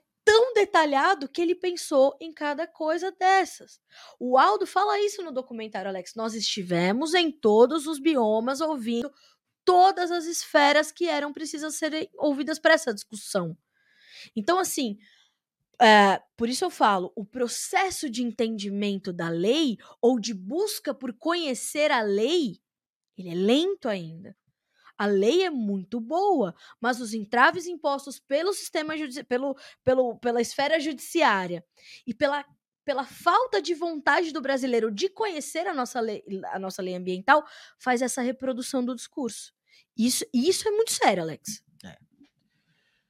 S1: detalhado que ele pensou em cada coisa dessas. O Aldo fala isso no documentário, Alex. Nós estivemos em todos os biomas ouvindo todas as esferas que eram precisas serem ouvidas para essa discussão. Então, assim, é, por isso eu falo, o processo de entendimento da lei ou de busca por conhecer a lei, ele é lento ainda. A lei é muito boa, mas os entraves impostos pelo sistema pelo, pelo, pela esfera judiciária e pela, pela falta de vontade do brasileiro de conhecer a nossa lei, a nossa lei ambiental faz essa reprodução do discurso. Isso, isso é muito sério, Alex. É.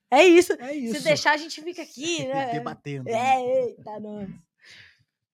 S1: É isso. É isso. Se deixar, a gente fica aqui, né?
S2: Debatendo.
S1: É, né? eita, nossa.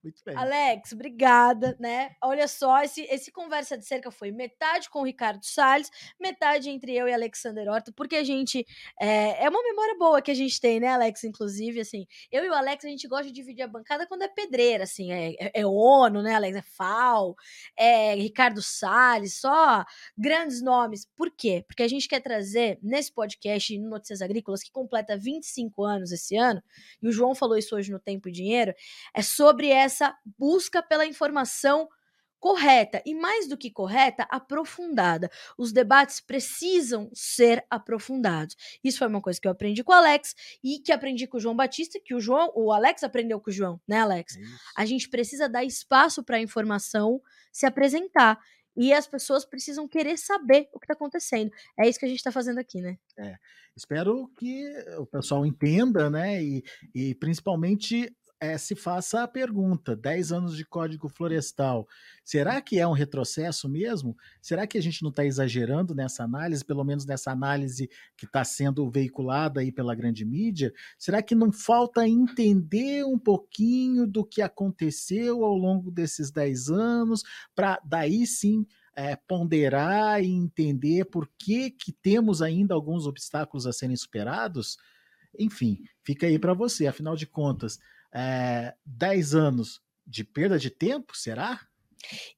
S1: Muito bem. Alex, obrigada, né? Olha só, esse, esse conversa de cerca foi metade com o Ricardo Salles, metade entre eu e Alexander Horta, porque a gente é, é uma memória boa que a gente tem, né, Alex? Inclusive, assim, eu e o Alex a gente gosta de dividir a bancada quando é pedreira, assim, é, é, é ONU, né, Alex? É FAO, é Ricardo Salles, só grandes nomes. Por quê? Porque a gente quer trazer nesse podcast no Notícias Agrícolas, que completa 25 anos esse ano, e o João falou isso hoje no Tempo e Dinheiro, é sobre essa essa busca pela informação correta e mais do que correta, aprofundada. Os debates precisam ser aprofundados. Isso foi uma coisa que eu aprendi com o Alex e que aprendi com o João Batista, que o João, o Alex aprendeu com o João, né, Alex? É a gente precisa dar espaço para a informação se apresentar. E as pessoas precisam querer saber o que está acontecendo. É isso que a gente está fazendo aqui, né?
S2: É. Espero que o pessoal entenda, né? E, e principalmente é, se faça a pergunta: 10 anos de Código Florestal, será que é um retrocesso mesmo? Será que a gente não está exagerando nessa análise, pelo menos nessa análise que está sendo veiculada aí pela grande mídia? Será que não falta entender um pouquinho do que aconteceu ao longo desses 10 anos, para daí sim é, ponderar e entender por que, que temos ainda alguns obstáculos a serem superados? Enfim, fica aí para você. Afinal de contas, é, 10 anos de perda de tempo, será?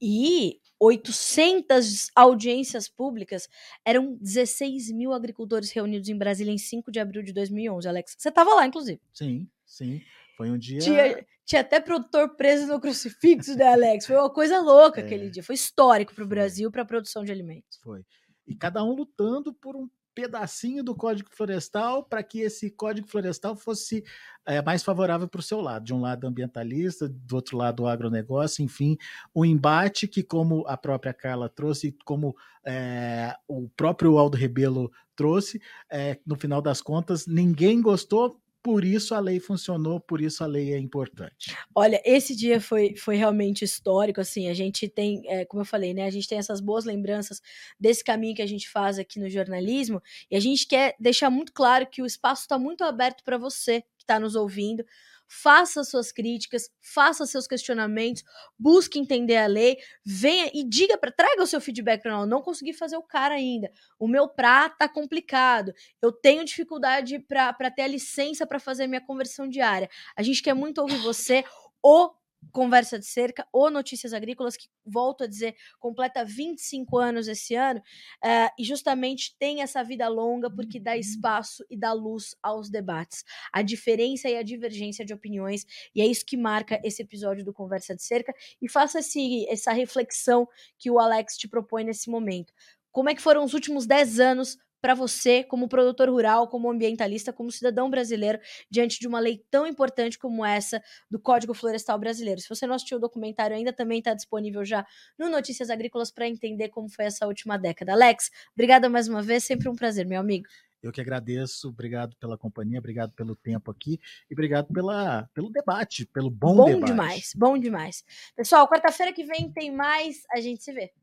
S1: E 800 audiências públicas, eram 16 mil agricultores reunidos em Brasília em 5 de abril de 2011, Alex. Você estava lá, inclusive.
S2: Sim, sim. Foi um dia.
S1: Tinha, tinha até produtor preso no crucifixo, né, Alex? Foi uma coisa louca é... aquele dia. Foi histórico para o Brasil, para a produção de alimentos.
S2: Foi. E cada um lutando por um pedacinho do Código Florestal para que esse Código Florestal fosse é, mais favorável para o seu lado. De um lado ambientalista, do outro lado o agronegócio, enfim, um embate que, como a própria Carla trouxe, como é, o próprio Aldo Rebelo trouxe, é, no final das contas, ninguém gostou, por isso a lei funcionou, por isso a lei é importante.
S1: Olha, esse dia foi, foi realmente histórico, assim, a gente tem, é, como eu falei, né, a gente tem essas boas lembranças desse caminho que a gente faz aqui no jornalismo, e a gente quer deixar muito claro que o espaço está muito aberto para você que está nos ouvindo, faça suas críticas, faça seus questionamentos, busque entender a lei, venha e diga para traga o seu feedback para nós. Não consegui fazer o cara ainda. O meu pra tá complicado. Eu tenho dificuldade para ter a licença para fazer minha conversão diária. A gente quer muito ouvir você. O Conversa de Cerca ou Notícias Agrícolas, que, volto a dizer, completa 25 anos esse ano, uh, e justamente tem essa vida longa porque dá espaço e dá luz aos debates, a diferença e a divergência de opiniões, e é isso que marca esse episódio do Conversa de Cerca, e faça esse, essa reflexão que o Alex te propõe nesse momento. Como é que foram os últimos 10 anos para você, como produtor rural, como ambientalista, como cidadão brasileiro, diante de uma lei tão importante como essa do Código Florestal Brasileiro. Se você não assistiu o documentário ainda, também está disponível já no Notícias Agrícolas para entender como foi essa última década. Alex, obrigada mais uma vez, sempre um prazer, meu amigo.
S2: Eu que agradeço, obrigado pela companhia, obrigado pelo tempo aqui e obrigado pela, pelo debate, pelo bom, bom debate.
S1: Bom demais, bom demais. Pessoal, quarta-feira que vem tem mais, a gente se vê.